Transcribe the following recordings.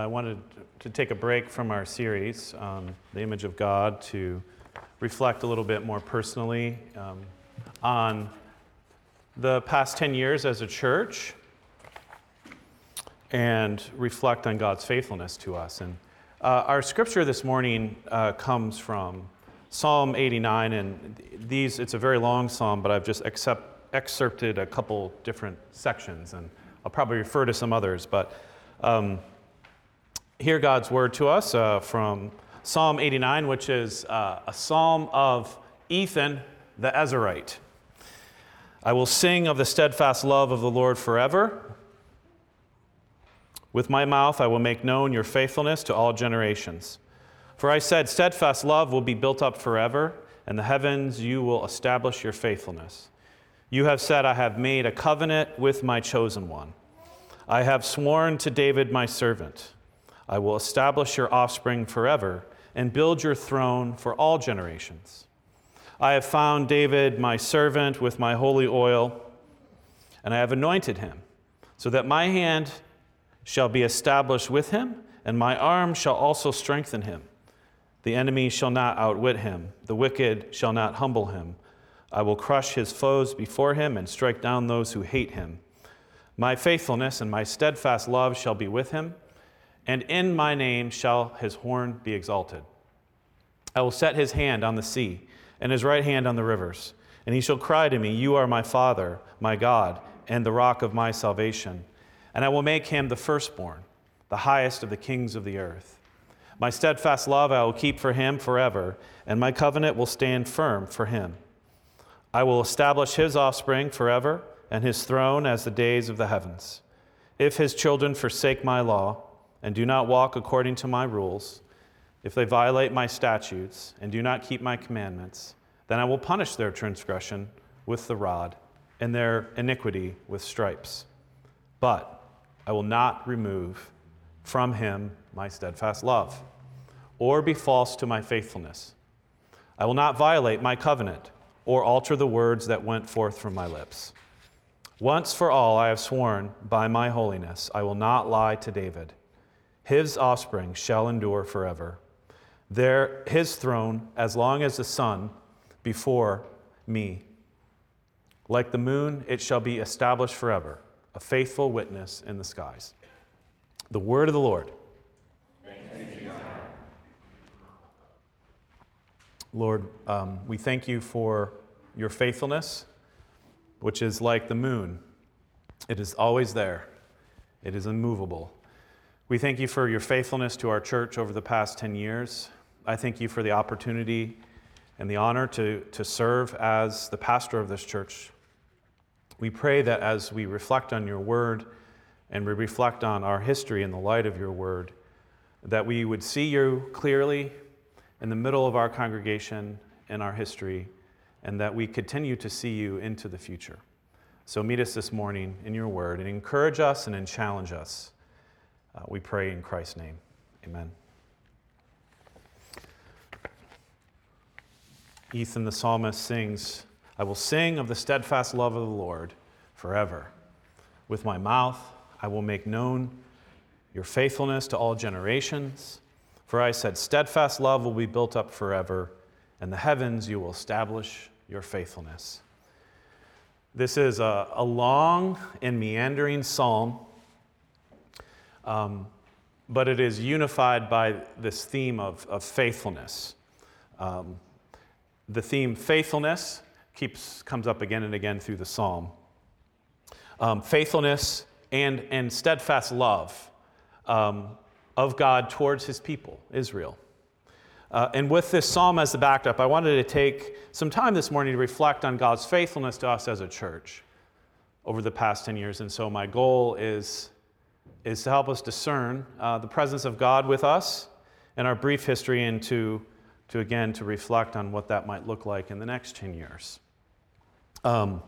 I wanted to take a break from our series, um, The Image of God, to reflect a little bit more personally um, on the past 10 years as a church and reflect on God's faithfulness to us. And uh, our scripture this morning uh, comes from Psalm 89, and these, it's a very long psalm, but I've just accept, excerpted a couple different sections, and I'll probably refer to some others, but um, hear God's word to us uh, from Psalm 89, which is uh, a psalm of Ethan the Ezrahite. I will sing of the steadfast love of the Lord forever. With my mouth I will make known your faithfulness to all generations. For I said, Steadfast love will be built up forever, and the heavens you will establish your faithfulness. You have said, I have made a covenant with my chosen one. I have sworn to David my servant. I will establish your offspring forever and build your throne for all generations. I have found David, my servant, with my holy oil, and I have anointed him, so that my hand shall be established with him, and my arm shall also strengthen him. The enemy shall not outwit him, the wicked shall not humble him. I will crush his foes before him and strike down those who hate him. My faithfulness and my steadfast love shall be with him and in my name shall his horn be exalted. I will set his hand on the sea, and his right hand on the rivers. And he shall cry to me, You are my Father, my God, and the rock of my salvation. And I will make him the firstborn, the highest of the kings of the earth. My steadfast love I will keep for him forever, and my covenant will stand firm for him. I will establish his offspring forever, and his throne as the days of the heavens. If his children forsake my law, and do not walk according to my rules, if they violate my statutes and do not keep my commandments, then I will punish their transgression with the rod and their iniquity with stripes. But I will not remove from him my steadfast love, or be false to my faithfulness. I will not violate my covenant, or alter the words that went forth from my lips. Once for all I have sworn by my holiness, I will not lie to David. His offspring shall endure forever. There, his throne, as long as the sun before me. Like the moon, it shall be established forever, a faithful witness in the skies. The word of the Lord. Lord, um, we thank you for your faithfulness, which is like the moon. It is always there, it is immovable. We thank you for your faithfulness to our church over the past 10 years. I thank you for the opportunity and the honor to, to serve as the pastor of this church. We pray that as we reflect on your word and we reflect on our history in the light of your word, that we would see you clearly in the middle of our congregation and our history, and that we continue to see you into the future. So meet us this morning in your word and encourage us and challenge us uh, we pray in Christ's name. Amen. Ethan the psalmist sings, I will sing of the steadfast love of the Lord forever. With my mouth, I will make known your faithfulness to all generations. For I said, Steadfast love will be built up forever, and the heavens you will establish your faithfulness. This is a, a long and meandering psalm um, but it is unified by this theme of, of faithfulness. Um, the theme faithfulness keeps, comes up again and again through the psalm. Um, faithfulness and, and steadfast love um, of God towards his people, Israel. Uh, and with this psalm as the backdrop, I wanted to take some time this morning to reflect on God's faithfulness to us as a church over the past 10 years. And so my goal is is to help us discern uh, the presence of God with us and our brief history and to, to again, to reflect on what that might look like in the next 10 years. Um,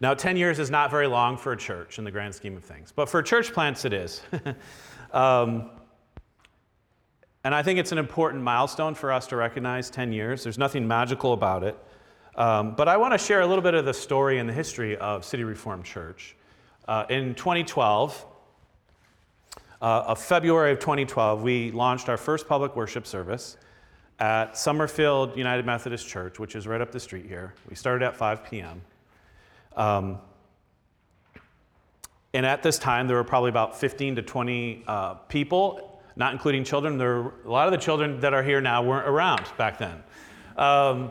now, 10 years is not very long for a church in the grand scheme of things, but for church plants, it is. um, and I think it's an important milestone for us to recognize 10 years. There's nothing magical about it. Um, but I want to share a little bit of the story and the history of City Reformed Church. Uh, in 2012, uh, of February of 2012, we launched our first public worship service at Summerfield United Methodist Church, which is right up the street here. We started at 5 p.m. Um, and at this time, there were probably about 15 to 20 uh, people, not including children. There were, a lot of the children that are here now weren't around back then. Um,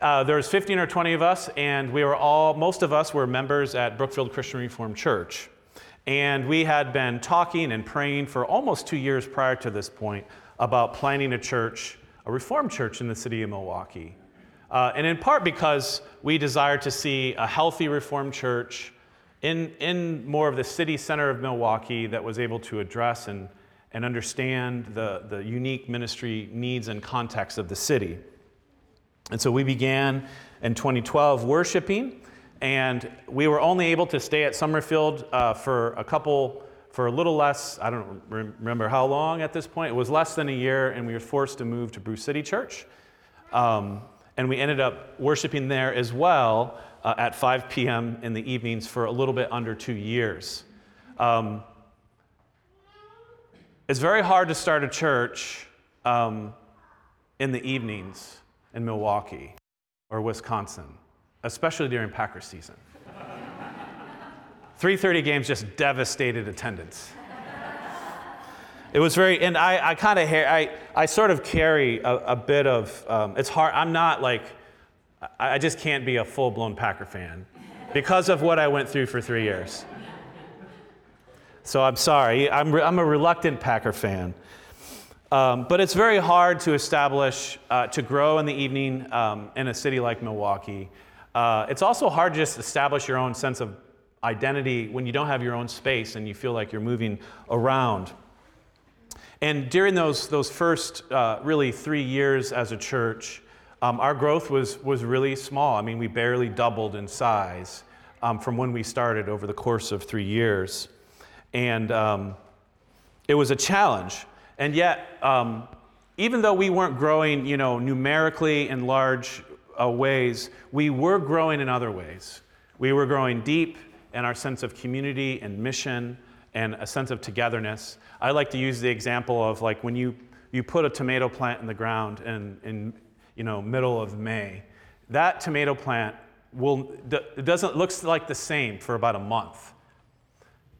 uh, there was 15 or 20 of us, and we were all, most of us were members at Brookfield Christian Reformed Church. And we had been talking and praying for almost two years prior to this point about planning a church, a Reformed church in the city of Milwaukee. Uh, and in part because we desired to see a healthy Reformed church in, in more of the city center of Milwaukee that was able to address and, and understand the, the unique ministry needs and context of the city. And so we began in 2012 worshiping, and we were only able to stay at Summerfield uh, for a couple, for a little less, I don't remember how long at this point. It was less than a year, and we were forced to move to Brew City Church. Um, and we ended up worshiping there as well uh, at 5 p.m. in the evenings for a little bit under two years. Um, it's very hard to start a church um, in the evenings in Milwaukee or Wisconsin, especially during Packer season. 3:30 games just devastated attendance. It was very, and I, I kind of, I, I sort of carry a, a bit of, um, it's hard, I'm not like, I just can't be a full blown Packer fan because of what I went through for three years. So I'm sorry, I'm, I'm a reluctant Packer fan. Um, but it's very hard to establish, uh, to grow in the evening um, in a city like Milwaukee. Uh, it's also hard to just establish your own sense of identity when you don't have your own space and you feel like you're moving around. And during those, those first uh, really three years as a church, um, our growth was, was really small. I mean, we barely doubled in size um, from when we started over the course of three years. And um, it was a challenge. And yet, um, even though we weren't growing, you know, numerically in large uh, ways, we were growing in other ways. We were growing deep in our sense of community and mission and a sense of togetherness. I like to use the example of like when you, you put a tomato plant in the ground in, in you know, middle of May, that tomato plant will, it doesn't, looks like the same for about a month.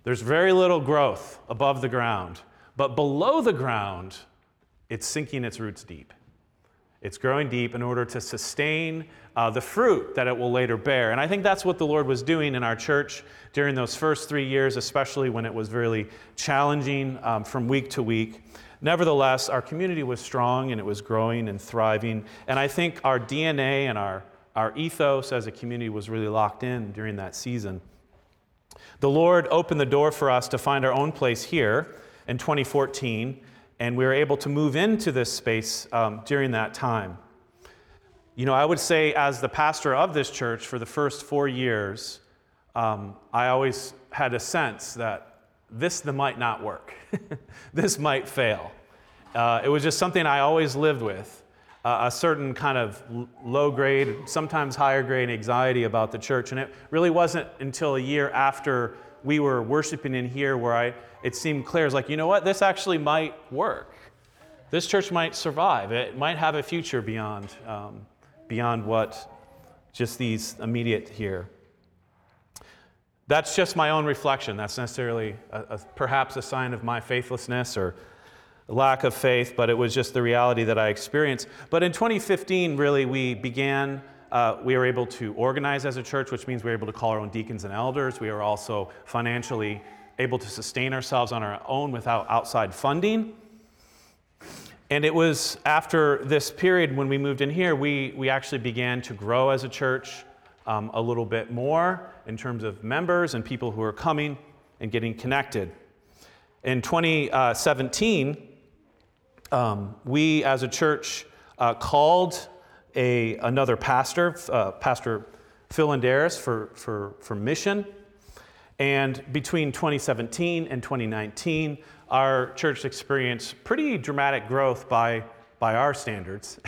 There's very little growth above the ground. But below the ground, it's sinking its roots deep. It's growing deep in order to sustain uh, the fruit that it will later bear. And I think that's what the Lord was doing in our church during those first three years, especially when it was really challenging um, from week to week. Nevertheless, our community was strong and it was growing and thriving. And I think our DNA and our, our ethos as a community was really locked in during that season. The Lord opened the door for us to find our own place here in 2014, and we were able to move into this space um, during that time. You know, I would say, as the pastor of this church for the first four years, um, I always had a sense that this might not work, this might fail. Uh, it was just something I always lived with. Uh, a certain kind of low grade, sometimes higher grade anxiety about the church. And it really wasn't until a year after we were worshiping in here where I, it seemed clear. It's like, you know what? This actually might work. This church might survive. It might have a future beyond, um, beyond what just these immediate here. That's just my own reflection. That's necessarily a, a, perhaps a sign of my faithlessness or lack of faith, but it was just the reality that I experienced. But in 2015, really, we began uh, we are able to organize as a church, which means we're able to call our own deacons and elders. We are also financially able to sustain ourselves on our own without outside funding. And it was after this period when we moved in here, we, we actually began to grow as a church um, a little bit more in terms of members and people who are coming and getting connected. In 2017, um, we as a church uh, called a, another pastor, uh, Pastor Phil Inderis, for, for, for mission. And between 2017 and 2019, our church experienced pretty dramatic growth by, by our standards,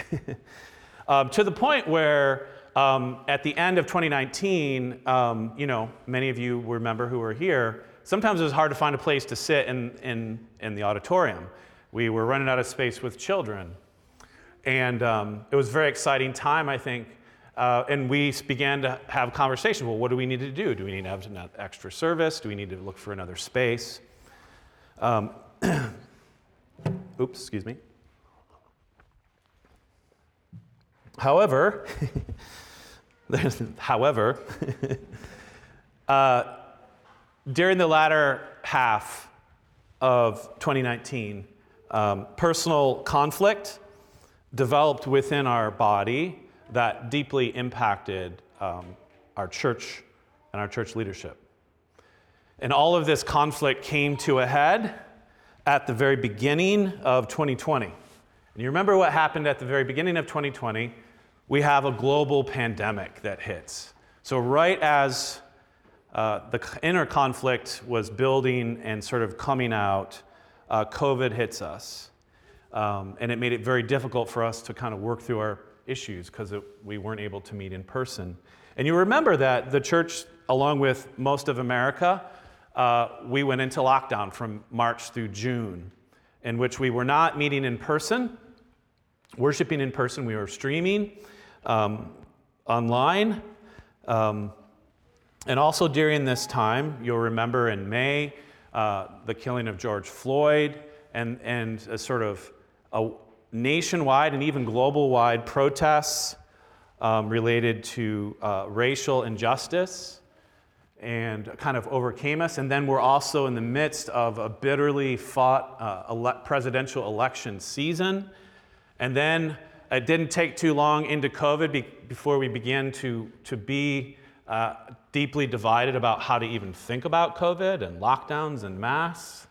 um, to the point where um, at the end of 2019, um, you know, many of you remember who were here, sometimes it was hard to find a place to sit in, in, in the auditorium. We were running out of space with children. And um, it was a very exciting time, I think. Uh, and we began to have conversations. Well, what do we need to do? Do we need to have an extra service? Do we need to look for another space? Um, oops, excuse me. However, however, uh, during the latter half of 2019, um, personal conflict developed within our body that deeply impacted um, our church and our church leadership. And all of this conflict came to a head at the very beginning of 2020. And you remember what happened at the very beginning of 2020? We have a global pandemic that hits. So, right as uh, the inner conflict was building and sort of coming out, uh, COVID hits us. Um, and it made it very difficult for us to kind of work through our issues because we weren't able to meet in person. And you remember that the church, along with most of America, uh, we went into lockdown from March through June, in which we were not meeting in person, worshiping in person, we were streaming um, online. Um, and also during this time, you'll remember in May, uh, the killing of George Floyd and, and a sort of a nationwide and even global wide protests um, related to uh, racial injustice and kind of overcame us. And then we're also in the midst of a bitterly fought uh, ele- presidential election season. And then it didn't take too long into COVID be- before we began to, to be uh, deeply divided about how to even think about COVID and lockdowns and masks.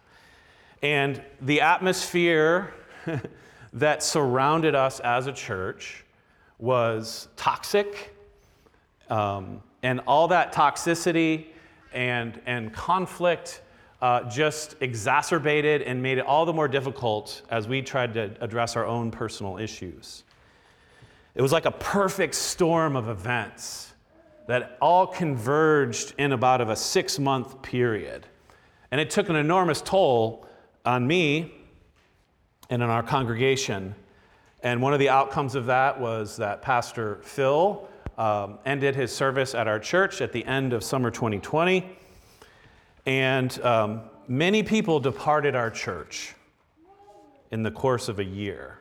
And the atmosphere that surrounded us as a church was toxic. Um, and all that toxicity and, and conflict uh, just exacerbated and made it all the more difficult as we tried to address our own personal issues. It was like a perfect storm of events that all converged in about of a six month period. And it took an enormous toll on me and in our congregation. And one of the outcomes of that was that Pastor Phil um, ended his service at our church at the end of summer 2020. And um, many people departed our church in the course of a year.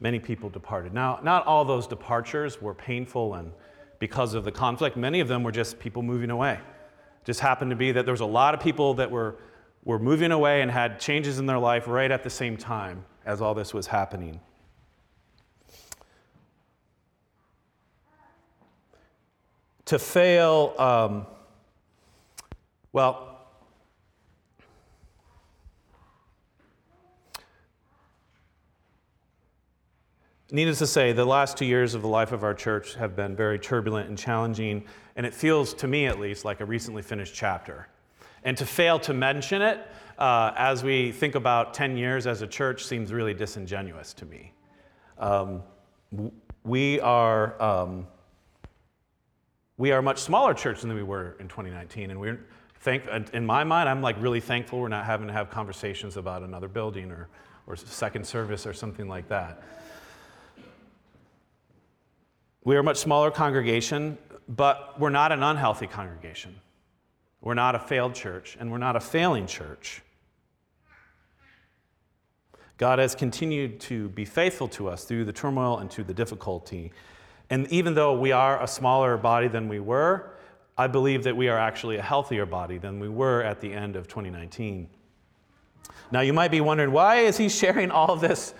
Many people departed. Now, not all those departures were painful and because of the conflict. Many of them were just people moving away. It Just happened to be that there was a lot of people that were were moving away and had changes in their life right at the same time as all this was happening. To fail, um, well, Needless to say, the last two years of the life of our church have been very turbulent and challenging, and it feels, to me at least, like a recently finished chapter. And to fail to mention it uh, as we think about 10 years as a church seems really disingenuous to me. Um, we are. Um, we are a much smaller church than we were in 2019, and we're thank. In my mind, I'm like really thankful we're not having to have conversations about another building or, or second service or something like that. We are a much smaller congregation, but we're not an unhealthy congregation. We're not a failed church, and we're not a failing church. God has continued to be faithful to us through the turmoil and through the difficulty. And even though we are a smaller body than we were, I believe that we are actually a healthier body than we were at the end of 2019. Now, you might be wondering why is he sharing all this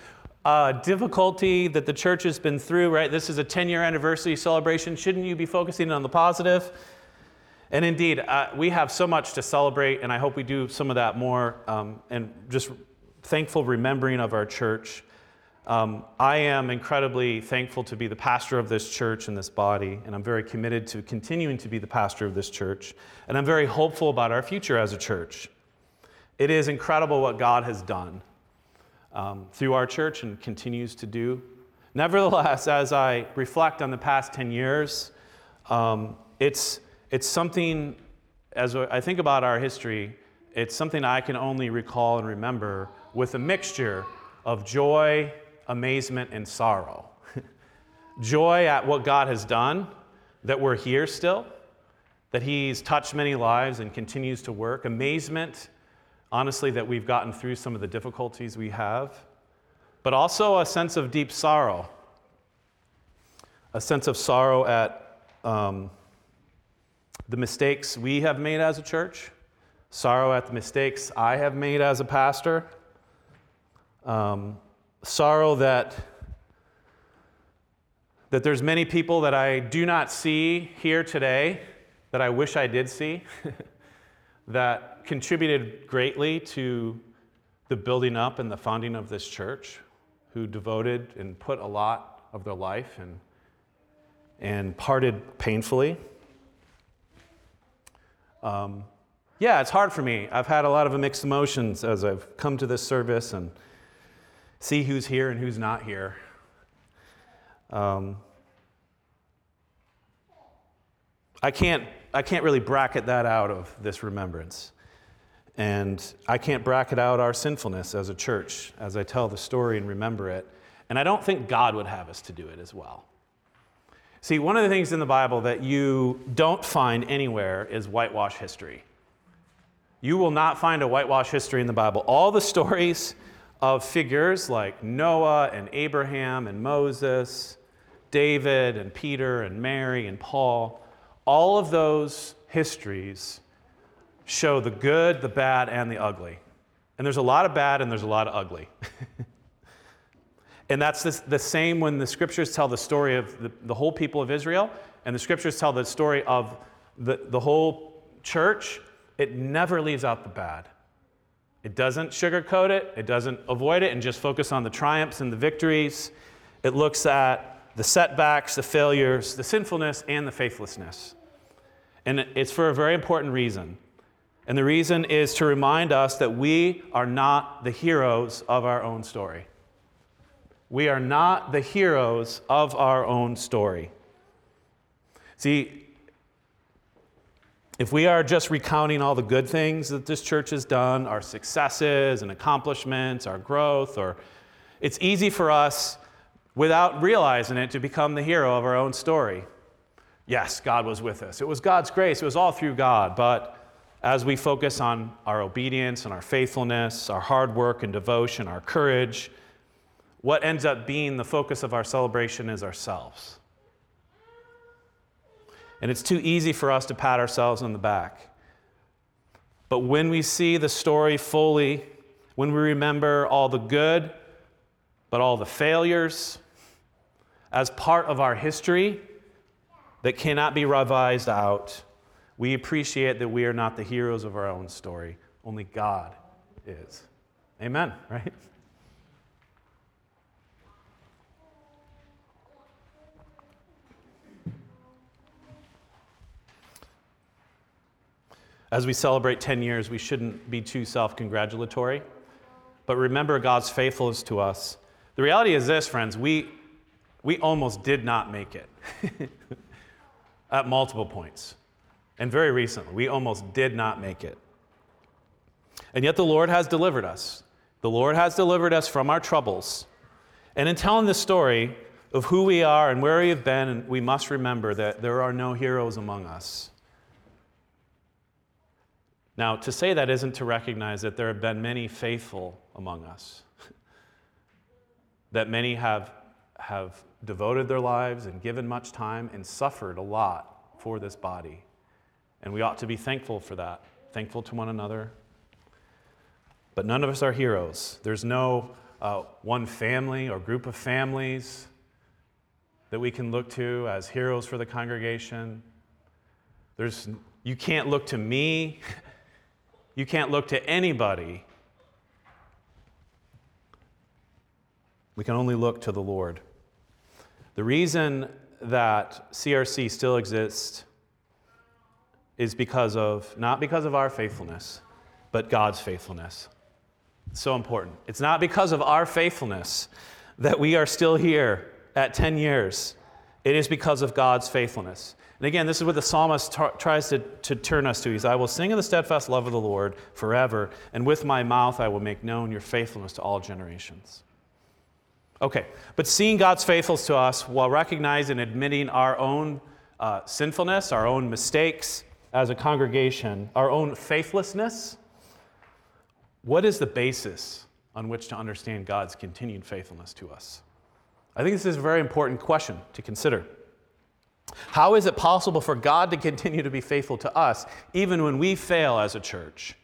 uh, difficulty that the church has been through, right? This is a 10 year anniversary celebration. Shouldn't you be focusing on the positive? And indeed, uh, we have so much to celebrate, and I hope we do some of that more. Um, and just thankful remembering of our church. Um, I am incredibly thankful to be the pastor of this church and this body, and I'm very committed to continuing to be the pastor of this church. And I'm very hopeful about our future as a church. It is incredible what God has done um, through our church and continues to do. Nevertheless, as I reflect on the past 10 years, um, it's it's something, as I think about our history, it's something I can only recall and remember with a mixture of joy, amazement, and sorrow. joy at what God has done, that we're here still, that He's touched many lives and continues to work. Amazement, honestly, that we've gotten through some of the difficulties we have, but also a sense of deep sorrow. A sense of sorrow at um, the mistakes we have made as a church, sorrow at the mistakes I have made as a pastor, um, sorrow that that there's many people that I do not see here today that I wish I did see that contributed greatly to the building up and the founding of this church, who devoted and put a lot of their life and, and parted painfully. Um, yeah, it's hard for me. I've had a lot of mixed emotions as I've come to this service and see who's here and who's not here. Um, I can't, I can't really bracket that out of this remembrance. And I can't bracket out our sinfulness as a church as I tell the story and remember it. And I don't think God would have us to do it as well. See, one of the things in the Bible that you don't find anywhere is whitewash history. You will not find a whitewash history in the Bible. All the stories of figures like Noah and Abraham and Moses, David and Peter and Mary and Paul, all of those histories show the good, the bad, and the ugly. And there's a lot of bad and there's a lot of ugly. and that's the, the, same when the scriptures tell the story of the, the, whole people of Israel and the scriptures tell the story of the, the whole church. It never leaves out the bad. It doesn't sugarcoat it, it doesn't avoid it and just focus on the triumphs and the victories. It looks at the setbacks, the failures, the sinfulness, and the faithlessness. And it's for a very important reason. And the reason is to remind us that we are not the heroes of our own story. We are not the heroes of our own story. See, if we are just recounting all the good things that this church has done, our successes and accomplishments, our growth, or it's easy for us without realizing it to become the hero of our own story. Yes, God was with us. It was God's grace, it was all through God. But as we focus on our obedience and our faithfulness, our hard work and devotion, our courage, what ends up being the focus of our celebration is ourselves. And it's too easy for us to pat ourselves on the back. But when we see the story fully, when we remember all the good, but all the failures as part of our history that cannot be revised out, we appreciate that we are not the heroes of our own story. Only God is. Amen, right? As we celebrate 10 years, we shouldn't be too self congratulatory, but remember God's faithfulness to us. The reality is this, friends we, we almost did not make it at multiple points. And very recently, we almost did not make it. And yet the Lord has delivered us. The Lord has delivered us from our troubles. And in telling this story of who we are and where we have been, we must remember that there are no heroes among us. Now, to say that isn't to recognize that there have been many faithful among us, that many have, have devoted their lives and given much time and suffered a lot for this body. And we ought to be thankful for that, thankful to one another. But none of us are heroes. There's no uh, one family or group of families that we can look to as heroes for the congregation. There's, you can't look to me you can't look to anybody. We can only look to the Lord. The reason that CRC still exists is because of, not because of our faithfulness, but God's faithfulness. It's so important. It's not because of our faithfulness that we are still here at 10 years. It is because of God's faithfulness. And again, this is what the psalmist t- tries to, to turn us to. He says, I will sing of the steadfast love of the Lord forever, and with my mouth I will make known your faithfulness to all generations. Okay, but seeing God's faithfulness to us while recognizing and admitting our own uh, sinfulness, our own mistakes as a congregation, our own faithlessness, what is the basis on which to understand God's continued faithfulness to us? I think this is a very important question to consider. How is it possible for God to continue to be faithful to us even when we fail as a church,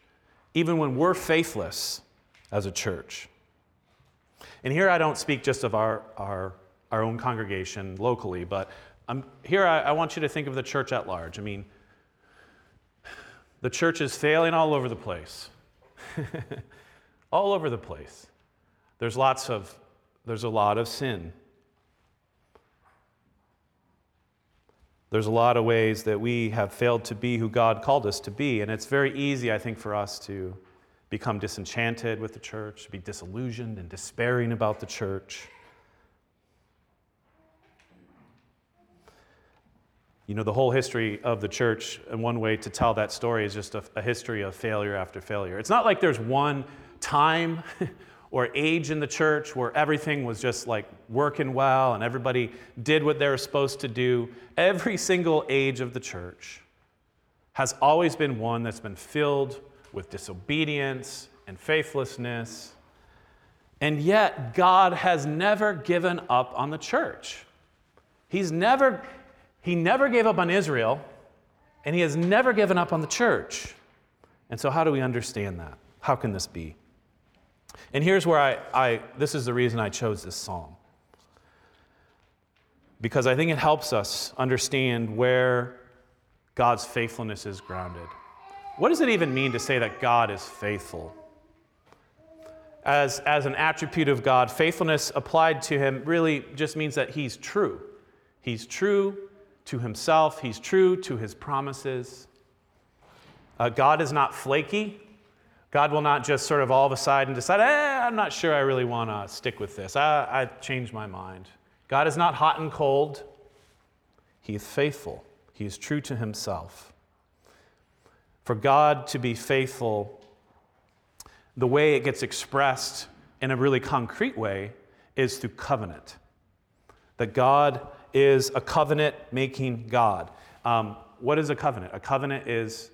even when we're faithless as a church? And here I don't speak just of our, our, our own congregation locally, but I'm, here I, I want you to think of the church at large. I mean, the church is failing all over the place. all over the place. There's lots of, there's a lot of sin. There's a lot of ways that we have failed to be who God called us to be, and it's very easy, I think, for us to become disenchanted with the church, to be disillusioned and despairing about the church. You know, the whole history of the church, and one way to tell that story is just a, a history of failure after failure. It's not like there's one time or age in the church where everything was just like working well and everybody did what they were supposed to do. Every single age of the church has always been one that's been filled with disobedience and faithlessness. And yet, God has never given up on the church. He's never, he never gave up on Israel, and he has never given up on the church. And so, how do we understand that? How can this be? And here's where I, I this is the reason I chose this psalm. Because I think it helps us understand where God's faithfulness is grounded. What does it even mean to say that God is faithful? As, as an attribute of God, faithfulness applied to him really just means that he's true. He's true to himself, he's true to his promises. Uh, God is not flaky. God will not just sort of all of a sudden decide, eh, I'm not sure I really want to stick with this. I, I changed my mind. God is not hot and cold. He is faithful. He is true to himself. For God to be faithful, the way it gets expressed in a really concrete way is through covenant. That God is a covenant making God. Um, what is a covenant? A covenant is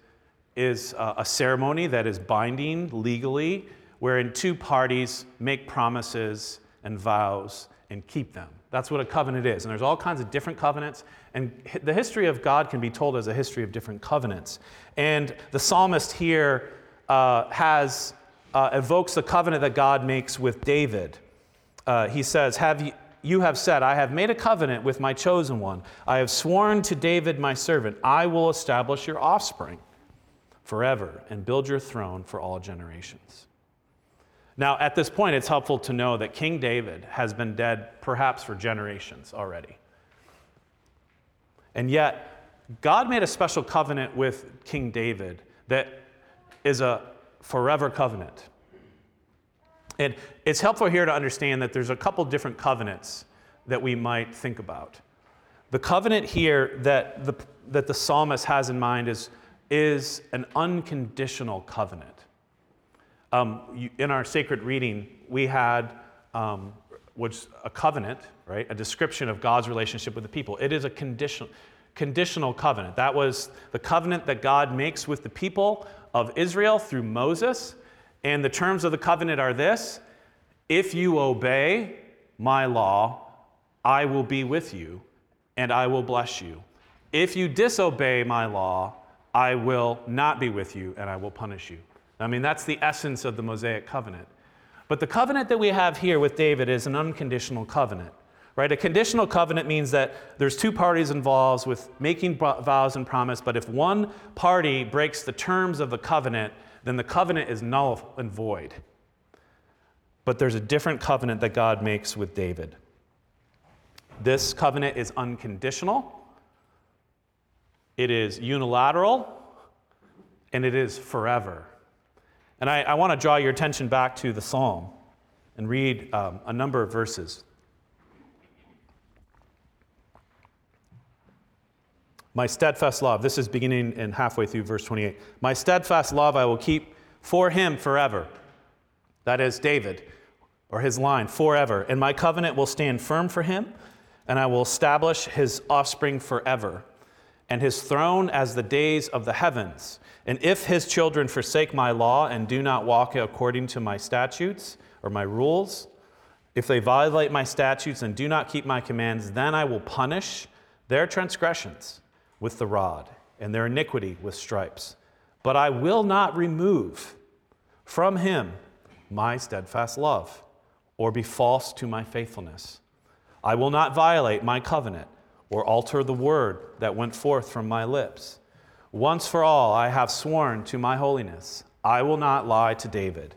is a ceremony that is binding legally, wherein two parties make promises and vows and keep them. That's what a covenant is. And there's all kinds of different covenants. And the history of God can be told as a history of different covenants. And the psalmist here uh, has uh, evokes the covenant that God makes with David. Uh, he says, Have you, you have said, I have made a covenant with my chosen one. I have sworn to David, my servant, I will establish your offspring forever and build your throne for all generations. Now, at this point, it's helpful to know that King David has been dead perhaps for generations already. And yet, God made a special covenant with King David that is a forever covenant. And it's helpful here to understand that there's a couple different covenants that we might think about. The covenant here that the, that the psalmist has in mind is is an unconditional covenant. Um, you, in our sacred reading, we had um, which a covenant, right? A description of God's relationship with the people. It is a conditional, conditional covenant. That was the covenant that God makes with the people of Israel through Moses. And the terms of the covenant are this if you obey my law, I will be with you and I will bless you. If you disobey my law, I will not be with you and I will punish you. I mean, that's the essence of the Mosaic covenant. But the covenant that we have here with David is an unconditional covenant, right? A conditional covenant means that there's two parties involved with making vows and promise, but if one party breaks the terms of the covenant, then the covenant is null and void. But there's a different covenant that God makes with David. This covenant is unconditional it is unilateral, and it is forever. And I, I want to draw your attention back to the psalm and read um, a number of verses. My steadfast love, this is beginning and halfway through verse 28. My steadfast love I will keep for him forever. That is David, or his line, forever. And my covenant will stand firm for him, and I will establish his offspring forever, and his throne as the days of the heavens. And if his children forsake my law and do not walk according to my statutes or my rules, if they violate my statutes and do not keep my commands, then I will punish their transgressions with the rod and their iniquity with stripes. But I will not remove from him my steadfast love or be false to my faithfulness. I will not violate my covenant or alter the word that went forth from my lips. Once for all, I have sworn to my holiness. I will not lie to David.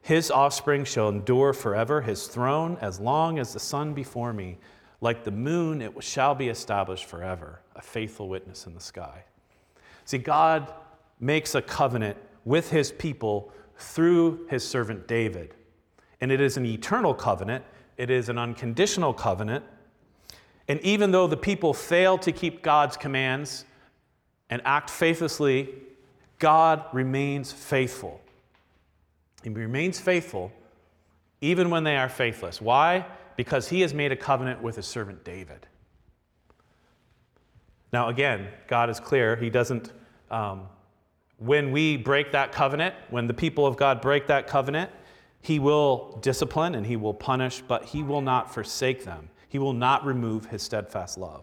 His offspring shall endure forever, his throne as long as the sun before me. Like the moon, it shall be established forever, a faithful witness in the sky. See, God makes a covenant with his people through his servant David. And it is an eternal covenant, it is an unconditional covenant. And even though the people fail to keep God's commands and act faithlessly, God remains faithful. He remains faithful even when they are faithless. Why? Because he has made a covenant with his servant David. Now, again, God is clear. He doesn't, um, when we break that covenant, when the people of God break that covenant, he will discipline and he will punish, but he will not forsake them. He will not remove his steadfast love.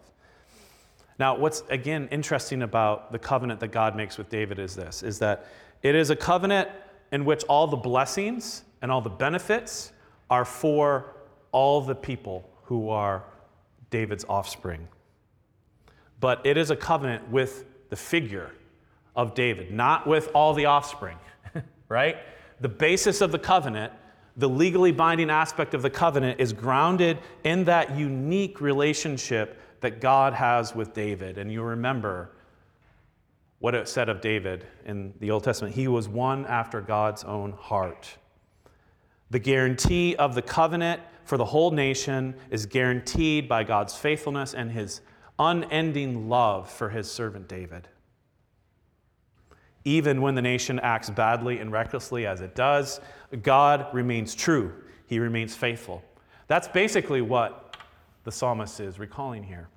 Now, what's again interesting about the covenant that God makes with David is this is that it is a covenant in which all the blessings and all the benefits are for all the people who are David's offspring. But it is a covenant with the figure of David, not with all the offspring, right? The basis of the covenant, the legally binding aspect of the covenant, is grounded in that unique relationship that God has with David. And you remember what it said of David in the Old Testament. He was one after God's own heart. The guarantee of the covenant for the whole nation is guaranteed by God's faithfulness and his unending love for his servant David even when the nation acts badly and recklessly as it does, God remains true. He remains faithful. That's basically what the psalmist is recalling here.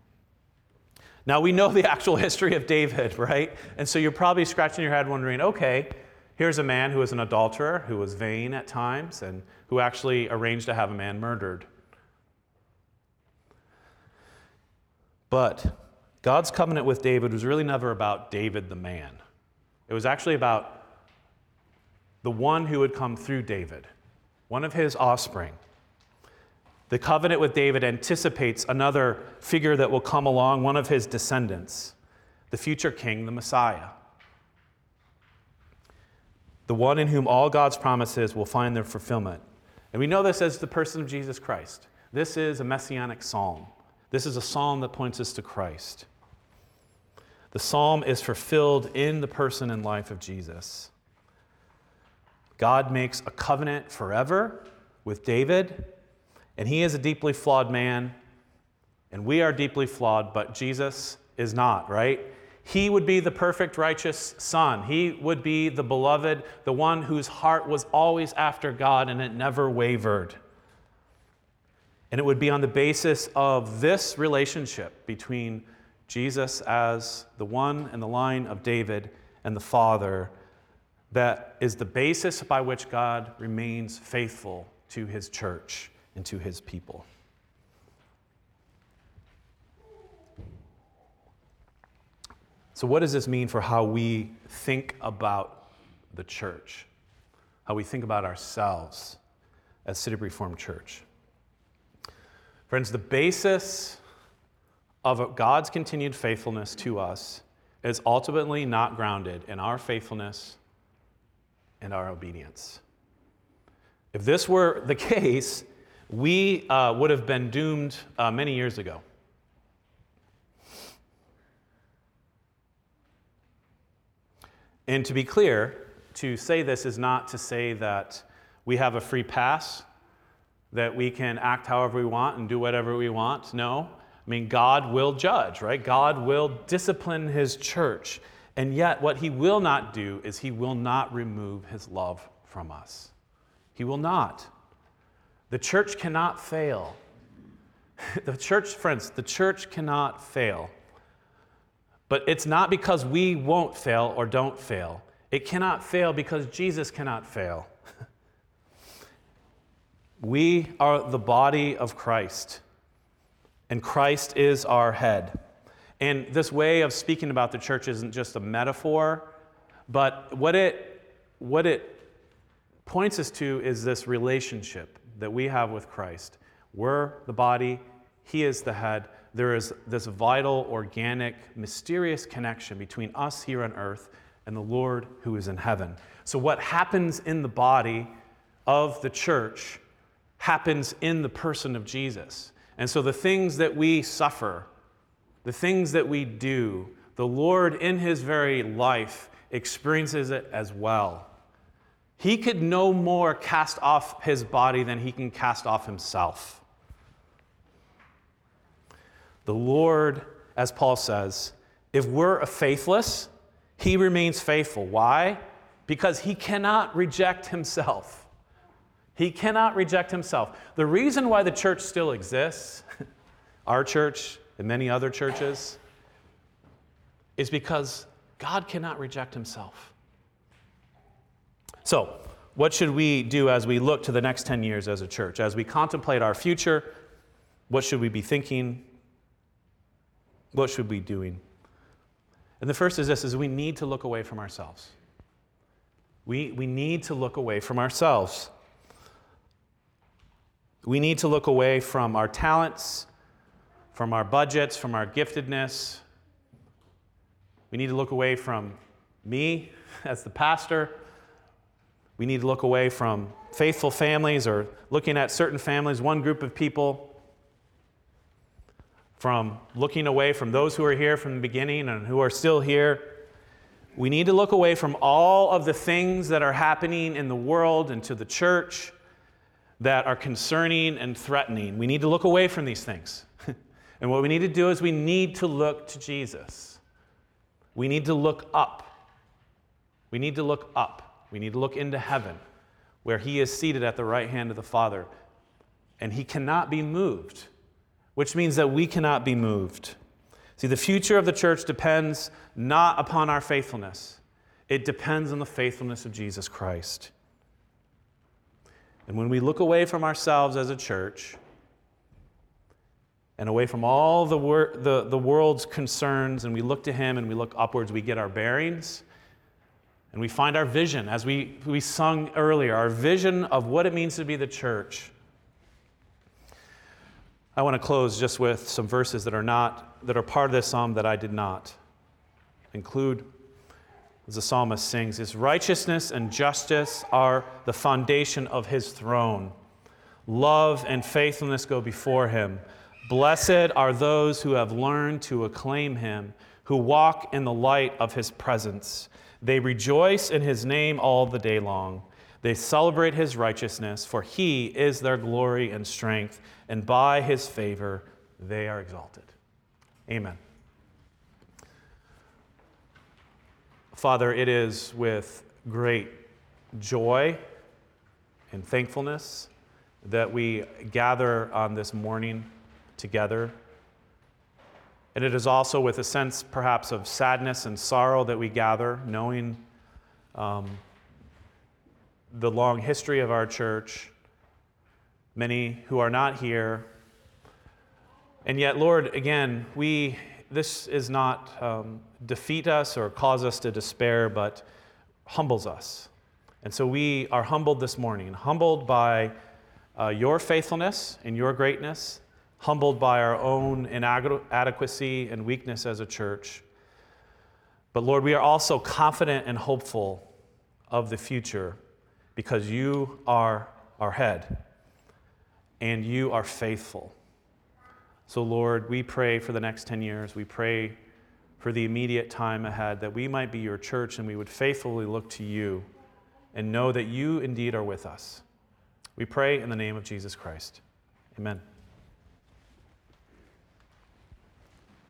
Now, we know the actual history of David, right? And so you're probably scratching your head wondering okay, here's a man who was an adulterer, who was vain at times, and who actually arranged to have a man murdered. But God's covenant with David was really never about David the man. It was actually about the one who would come through David, one of his offspring. The covenant with David anticipates another figure that will come along, one of his descendants, the future king, the Messiah. The one in whom all God's promises will find their fulfillment. And we know this as the person of Jesus Christ. This is a messianic psalm. This is a psalm that points us to Christ. The psalm is fulfilled in the person and life of Jesus. God makes a covenant forever with David, and he is a deeply flawed man, and we are deeply flawed, but Jesus is not, right? He would be the perfect righteous son. He would be the beloved, the one whose heart was always after God and it never wavered. And it would be on the basis of this relationship between Jesus as the one and the line of David and the Father that is the basis by which God remains faithful to his church and to his people. So, what does this mean for how we think about the church? How we think about ourselves as City Reformed Church? Friends, the basis of God's continued faithfulness to us is ultimately not grounded in our faithfulness and our obedience. If this were the case, we uh, would have been doomed uh, many years ago. And to be clear, to say this is not to say that we have a free pass, that we can act however we want and do whatever we want. No, I mean, God will judge, right? God will discipline his church. And yet, what he will not do is he will not remove his love from us. He will not. The church cannot fail. the church, friends, the church cannot fail. But it's not because we won't fail or don't fail. It cannot fail because Jesus cannot fail. we are the body of Christ and Christ is our head. And this way of speaking about the church isn't just a metaphor, but what it, what it points us to is this relationship that we have with Christ. We're the body, He is the head. There is this vital, organic, mysterious connection between us here on earth and the Lord who is in heaven. So, what happens in the body of the church happens in the person of Jesus. And so the things that we suffer, the things that we do, the Lord in his very life experiences it as well. He could no more cast off his body than he can cast off himself. The Lord, as Paul says, if we're faithless, he remains faithful. Why? Because he cannot reject himself. He cannot reject himself. The reason why the church still exists, our church and many other churches, is because God cannot reject himself. So, what should we do as we look to the next 10 years as a church? As we contemplate our future, what should we be thinking? What should we be doing? And the first is this is we need to look away from ourselves. We, we need to look away from ourselves. We need to look away from our talents, from our budgets, from our giftedness. We need to look away from me as the pastor. We need to look away from faithful families or looking at certain families, one group of people, from looking away from those who are here from the beginning and who are still here. We need to look away from all of the things that are happening in the world and to the church that are concerning and threatening. We need to look away from these things. and what we need to do is we need to look to Jesus. We need to look up. We need to look up. We need to look into heaven, where He is seated at the right hand of the Father. And He cannot be moved, which means that we cannot be moved. See, the future of the church depends not upon our faithfulness, it depends on the faithfulness of Jesus Christ. And when we look away from ourselves as a church and away from all the, wor- the, the world's concerns and we look to Him and we look upwards, we get our bearings and we find our vision, as we, we sung earlier, our vision of what it means to be the church. I want to close just with some verses that are not that are part of this psalm that I did not include as the psalmist sings, his righteousness and justice are the foundation of his throne. Love and faithfulness go before him. Blessed are those who have learned to acclaim him, who walk in the light of his presence. They rejoice in his name all the day long. They celebrate his righteousness, for he is their glory and strength, and by his favor they are exalted. Amen. Father, it is with great joy and thankfulness that we gather on this morning together. And it is also with a sense, perhaps, of sadness and sorrow that we gather, knowing um, the long history of our church, many who are not here. And yet, Lord, again, we this is not um, defeat us or cause us to despair, but humbles us. And so we are humbled this morning, humbled by uh, your faithfulness and your greatness, humbled by our own inadequacy and weakness as a church. But Lord, we are also confident and hopeful of the future because you are our head and you are faithful. So, Lord, we pray for the next 10 years. We pray for the immediate time ahead that we might be your church and we would faithfully look to you and know that you indeed are with us. We pray in the name of Jesus Christ. Amen.